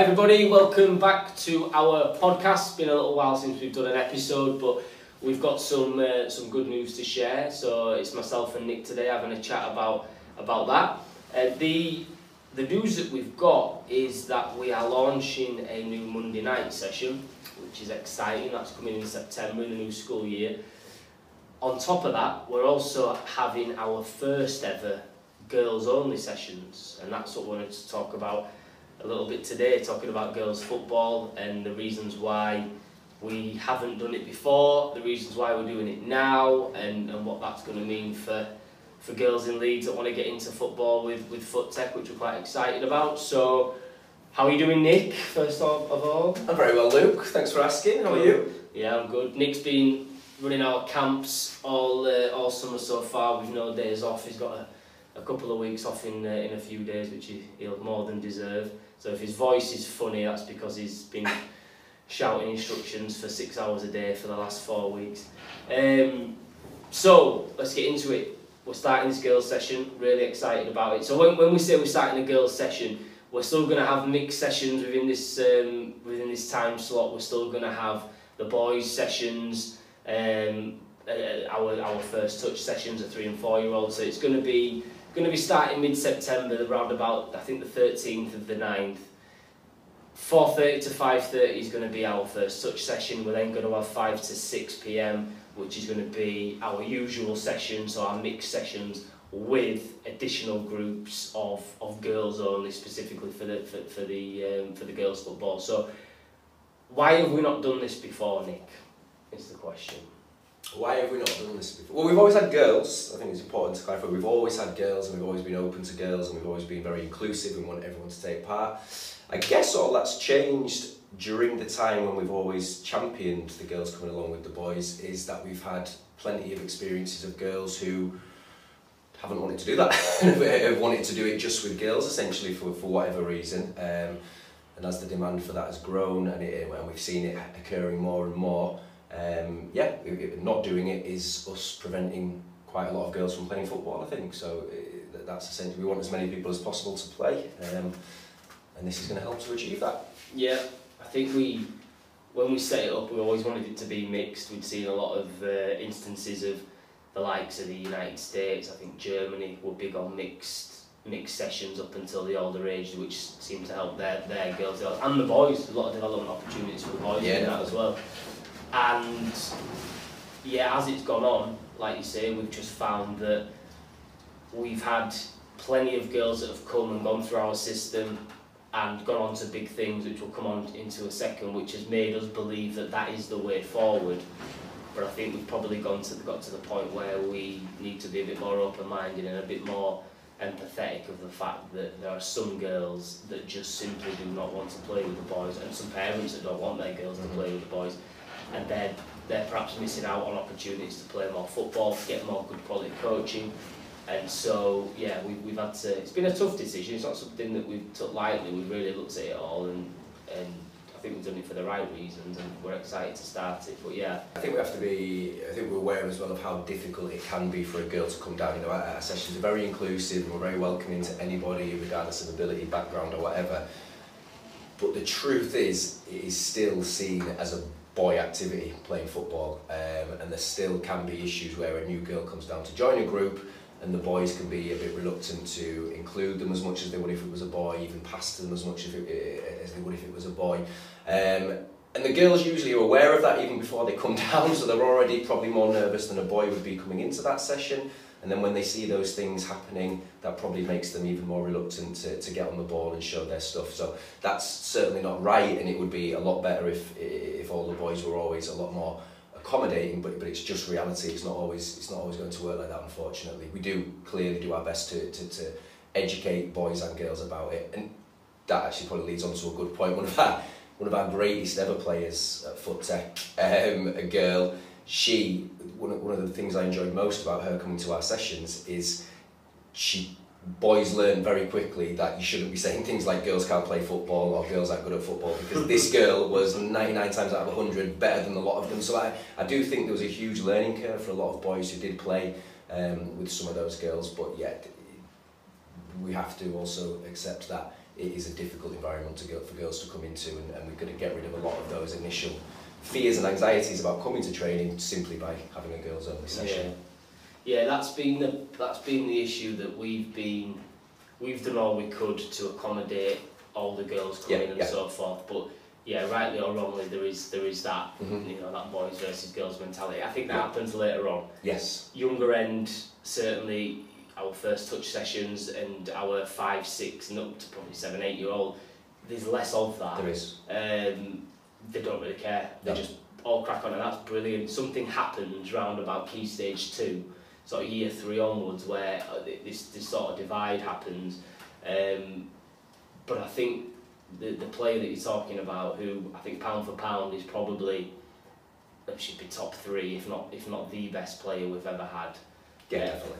everybody, welcome back to our podcast. It's been a little while since we've done an episode, but we've got some uh, some good news to share. So it's myself and Nick today having a chat about about that. Uh, the the news that we've got is that we are launching a new Monday night session, which is exciting. That's coming in September in the new school year. On top of that, we're also having our first ever girls only sessions, and that's what we wanted to talk about a little bit today, talking about girls football and the reasons why we haven't done it before, the reasons why we're doing it now, and, and what that's going to mean for for girls in Leeds that want to get into football with, with Foot Tech, which we're quite excited about. So, how are you doing, Nick, first of, of all? I'm very well, Luke. Thanks for asking. How are you? Yeah, I'm good. Nick's been running our camps all uh, all summer so far with no days off. He's got a, a couple of weeks off in uh, in a few days, which he, he'll more than deserve. So if his voice is funny, that's because he's been shouting instructions for six hours a day for the last four weeks. Um, so let's get into it. We're starting this girls session, really excited about it. So when, when we say we're starting a girls session, we're still going to have mixed sessions within this um, within this time slot. We're still going to have the boys sessions, um, uh, our our first touch sessions, a three and four year olds. So it's going to be going to be starting mid-September, around about, I think, the 13th of the 9th. 4.30 to 5.30 is going to be our first touch session. We're then going to have 5 to 6 p.m., which is going to be our usual session, so our mixed sessions with additional groups of, of girls only, specifically for the, for, for the, um, for the girls' football. So why have we not done this before, Nick, is the question. Why have we not done this before? Well, we've always had girls. I think it's important to clarify. We've always had girls, and we've always been open to girls, and we've always been very inclusive and want everyone to take part. I guess all that's changed during the time when we've always championed the girls coming along with the boys is that we've had plenty of experiences of girls who haven't wanted to do that, have wanted to do it just with girls essentially for, for whatever reason. Um, and as the demand for that has grown and, it, and we've seen it occurring more and more, um, yeah, not doing it is us preventing quite a lot of girls from playing football, I think. So it, that's essentially, we want as many people as possible to play. Um, and this is going to help to achieve that. Yeah, I think we, when we set it up, we always wanted it to be mixed. We'd seen a lot of uh, instances of the likes of the United States. I think Germany were big on mixed mixed sessions up until the older age, which seemed to help their their girls and the boys. A lot of development opportunities for the boys yeah, in that as well. And yeah, as it's gone on, like you say, we've just found that we've had plenty of girls that have come and gone through our system and gone on to big things, which will come on into a second, which has made us believe that that is the way forward. But I think we've probably gone to got to the point where we need to be a bit more open-minded and a bit more empathetic of the fact that there are some girls that just simply do not want to play with the boys, and some parents that don't want their girls to mm-hmm. play with the boys, and they're they're perhaps missing out on opportunities to play more football, get more good quality coaching, and so, yeah, we, we've had to, it's been a tough decision. It's not something that we've took lightly. We've really looked at it all and, and I think we've done it for the right reasons and we're excited to start it. But yeah. I think we have to be, I think we're aware as well of how difficult it can be for a girl to come down. You know, our, our sessions are very inclusive we're very welcoming to anybody, regardless of ability, background or whatever. But the truth is, it is still seen as a boy activity, playing football. Um, and there still can be issues where a new girl comes down to join a group and the boys can be a bit reluctant to include them as much as they would if it was a boy, even pass to them as much as, it, as they would if it was a boy. Um, and the girls usually are aware of that even before they come down, so they're already probably more nervous than a boy would be coming into that session. And then when they see those things happening, that probably makes them even more reluctant to, to get on the ball and show their stuff. So that's certainly not right, and it would be a lot better if, if all the boys were always a lot more accommodating, but, but it's just reality. It's not always it's not always going to work like that. Unfortunately, we do clearly do our best to, to, to educate boys and girls about it, and that actually probably leads on to a good point. One of our one of our greatest ever players at Foot Tech, um, a girl. She one of, one of the things I enjoyed most about her coming to our sessions is she boys learn very quickly that you shouldn't be saying things like girls can't play football or girls aren't good at football because this girl was 99 times out of 100 better than a lot of them. So I, I do think there was a huge learning curve for a lot of boys who did play um, with some of those girls, but yet we have to also accept that it is a difficult environment to go, for girls to come into and, and we're going to get rid of a lot of those initial fears and anxieties about coming to training simply by having a girls only session. Yeah, yeah that's been the that's been the issue that we've been we've done all we could to accommodate all the girls coming Yeah, and yeah. so forth. But yeah, rightly or wrongly, there is there is that Mhm. you know that boys versus girls mentality. I think that happens later on. Yes. Younger end, certainly our first touch sessions and our five, six, and up to probably seven, eight year old. There's less of that. There is. um, they don't really care. They No. just all crack on, and that's brilliant. Something happens round about key stage two, sort of year three onwards, where uh, this this sort of divide happens. Um, but I think the the player that you're talking about, who I think pound for pound is probably uh, should be top three, if not if not the best player we've ever had. Yeah, Uh, definitely.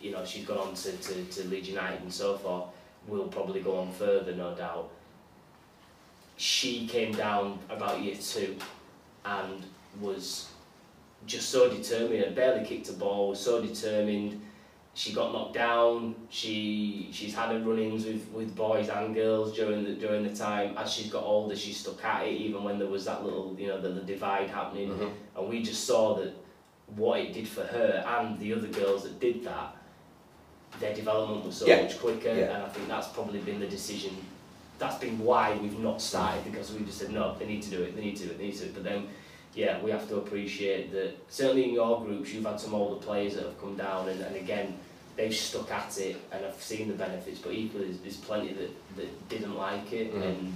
You know, she's gone on to, to, to Leeds United and so forth. Will probably go on further, no doubt. She came down about year two and was just so determined and barely kicked a ball, was so determined. She got knocked down. She she's had her run-ins with, with boys and girls during the during the time. As she's got older, she stuck at it even when there was that little you know the, the divide happening Mhm. and we just saw that what it did for her and the other girls that did that, their development was so Yeah. much quicker, Yeah. and I think that's probably been the decision. That's been why we've not started because we just said no, they need to do it, they need to do it, they need to do it. But then, yeah, we have to appreciate that. Certainly in your groups, you've had some older players that have come down, and, and again, they've stuck at it and have seen the benefits. But equally, there's, there's plenty that, that didn't like it Mhm. and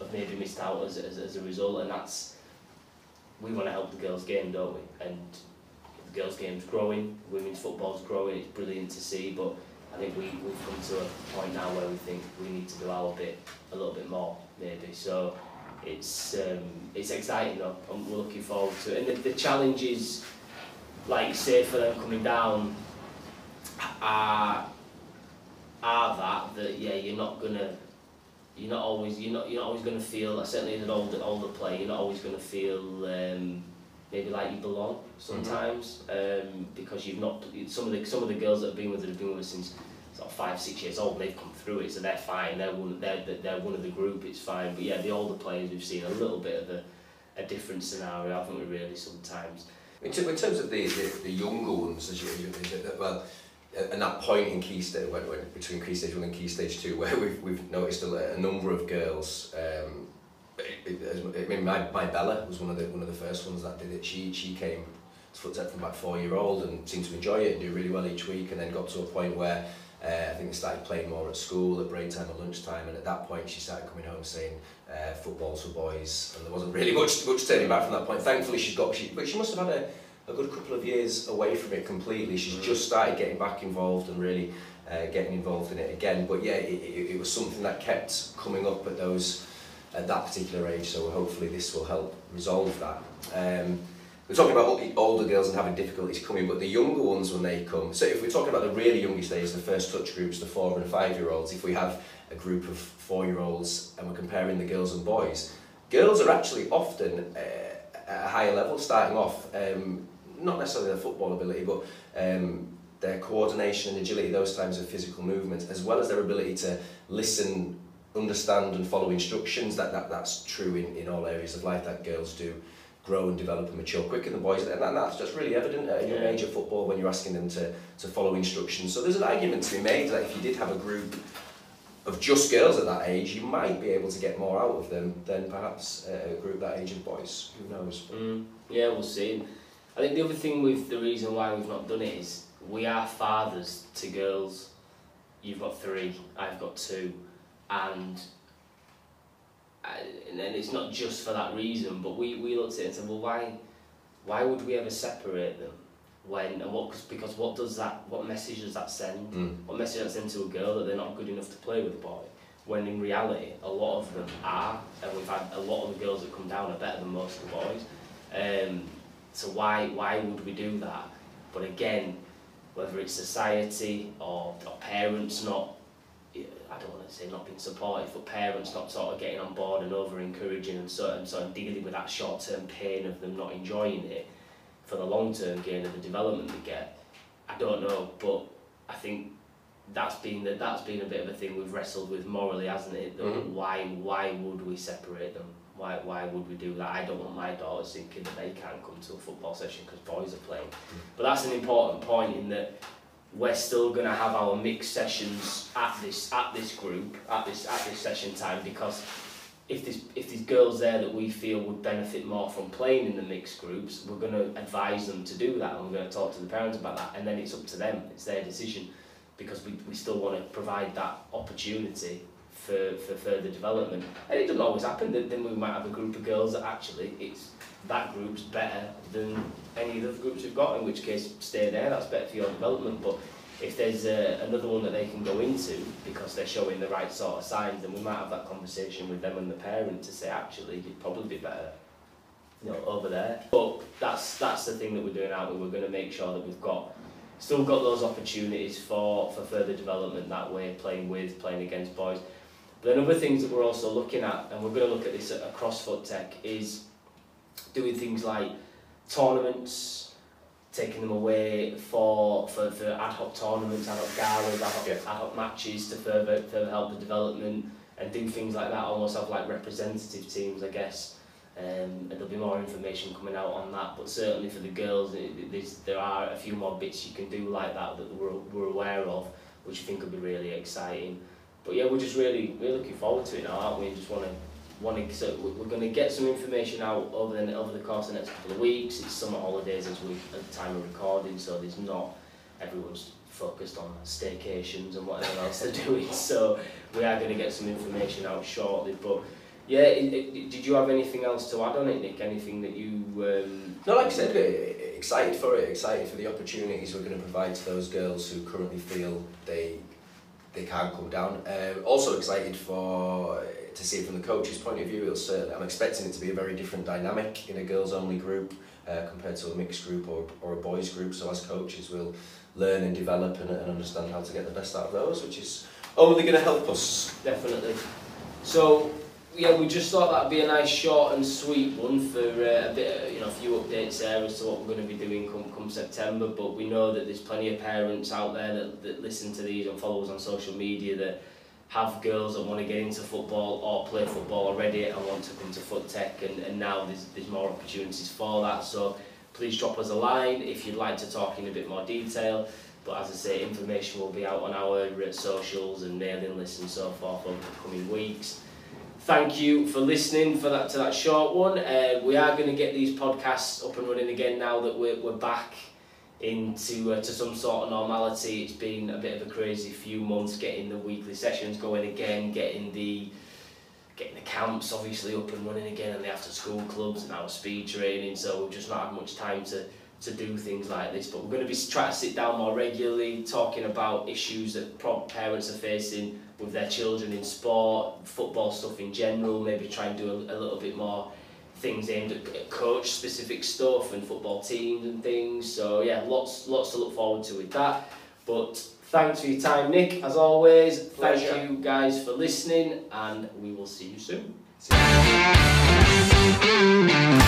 have maybe missed out as, as, as a result, and that's we want to help the girls' game, don't we? And the girls' game's growing, women's football's growing, it's brilliant to see, but I think we, we've come to a point now where we think we need to do our bit a little bit more, maybe. So it's um, it's exciting though, and we're looking forward to it. And the, the challenges, like you say, for them coming down are, are that, that yeah, you're not gonna you're not always you're not you're not always to feel certainly as an older older player you're not always to feel um, maybe like you belong sometimes um, because you've not some of the some of the girls that have been with us have been with us since sort of five six years old and they've come through it so they're fine they're one they're they're one of the group it's fine but yeah the older players we've seen a little bit of a, a different scenario haven't we really sometimes In, ter- in terms of the, the, the younger ones, as you, you is it that, well, and that point in key stage, when, when, between key stage one and key stage two, where we've, we've noticed a, a number of girls. Um, it, it, I mean, my, my Bella was one of the one of the first ones that did it. She she came to foot from about four year old and seemed to enjoy it and do really well each week, and then got to a point where. Uh, I think they started playing more at school, at break time, at lunchtime, and at that point she started coming home saying uh, football's for boys, and there wasn't really much much turning back from that point. Thankfully, she's got, she, but she must have had a, a good couple of years away from it completely. She's just started getting back involved and really uh, getting involved in it again. But yeah, it, it, it was something that kept coming up at those at that particular age. So hopefully this will help resolve that. Um, we're talking about older girls and having difficulties coming, but the younger ones when they come. So if we're talking about the really youngest age, the first touch groups, the four and five year olds. If we have a group of four year olds and we're comparing the girls and boys, girls are actually often uh, at a higher level starting off. Um, not necessarily their football ability, but um, their coordination and agility, those times of physical movement, as well as their ability to listen, understand, and follow instructions. That, that that's true in, in all areas of life that girls do grow and develop and mature quicker than boys, and that, that's just really evident at a young Yeah. age of football when you're asking them to, to follow instructions. So there's an argument to be made that if you did have a group of just girls at that age, you might be able to get more out of them than perhaps a a group that age of boys. Who knows? Mm, yeah, we'll see. I think the other thing with the reason why we've not done it is we are fathers to girls. You've got three, I've got two, and I, and then it's not just for that reason. But we, we looked at it and said, well, why why would we ever separate them? When and what? 'cause- Because what does that? What message does that send? Mm. What message does that send to a girl that they're not good enough to play with a boy? When in reality, a lot of them are, and we've had a lot of the girls that come down are better than most of the boys. Um, so why why would we do that? But again, whether it's society or, or parents not, I don't want to say not being supportive, but parents not sort of getting on board and over encouraging and sort of, sort of dealing with that short term pain of them not enjoying it for the long term gain of the development they get. I don't know, but I think that's been that that's been a bit of a thing we've wrestled with morally, hasn't it? Mhm. Why why would we separate them? Why why would we do that? I don't want my daughters thinking that they can't come to a football session because boys are playing. But that's an important point in that we're still going to have our mixed sessions at this at this group at this at this session time because if there's if there's girls there that we feel would benefit more from playing in the mixed groups, we're going to advise them to do that, and we're going to talk to the parents about that, and then it's up to them. It's their decision because we, we still want to provide that opportunity for, for further development. And it doesn't always happen. that then we might have a group of girls that actually it's that group's better than any of the other groups we've got. In which case, stay there. That's better for your development. But if there's uh, another one that they can go into because they're showing the right sort of signs, then we might have that conversation with them and the parent to say, actually, you'd probably be better, you know, over there. But that's that's the thing that we're doing out. We're going to make sure that we've got still got those opportunities for for further development that way, playing with, playing against boys. But then other things that we're also looking at, and we're going to look at this at across Foot Tech, is doing things like tournaments, taking them away for, for, for ad hoc tournaments, ad hoc galas, ad hoc, Yeah. ad hoc matches to further further help the development and do things like that, almost have like representative teams, I guess. Um, and there'll be more information coming out on that, but certainly for the girls, it, it- there are a few more bits you can do like that that we're, we're aware of, which I think will be really exciting. But yeah, we're just really, really looking forward to it now, aren't we? Just want to want to so we- we're going to get some information out over the over the course of the next couple of weeks. It's summer holidays as we at the time of recording, so there's not everyone's focused on staycations and whatever else they're doing. So we are going to get some information out shortly. But yeah, it, it, did you have anything else to add on it, Nick? Anything that you um, No, like I said, excited for it, excited for the opportunities we're going to provide to those girls who currently feel they they can't come down. Uh, also excited for to see it from the coach's point of view. It'll certainly, I'm expecting it to be a very different dynamic in a girls only group uh, compared to a mixed group or, or a boys group. So as coaches, we'll learn and develop and, and understand how to get the best out of those, which is only going to help us. Definitely. So yeah, we just thought that'd be a nice short and sweet one for uh, a bit, uh, you know, a few updates there as to what we're going to be doing come come September. But we know that there's plenty of parents out there that, that listen to these and follow us on social media that have girls that want to get into football or play football already and want to come to Foot Tech, and, and now there's there's more opportunities for that. So please drop us a line if you'd like to talk in a bit more detail. But as I say, information will be out on our socials and mailing lists and so forth over the coming weeks. Thank you for listening for that to that short one. Uh, we are going to get these podcasts up and running again now that we're, we're back into uh, to some sort of normality. It's been a bit of a crazy few months getting the weekly sessions going again, getting the getting the camps obviously up and running again and the after school clubs and our speed training so we've just not had much time to to do things like this but we're going to be trying to sit down more regularly talking about issues that parents are facing with their children in sport football stuff in general maybe try and do a, a little bit more things aimed at, at coach specific stuff and football teams and things. So yeah, lots lots to look forward to with that. But thanks for your time, Nick. As always, thank you guys for listening, and we will see you soon. See you.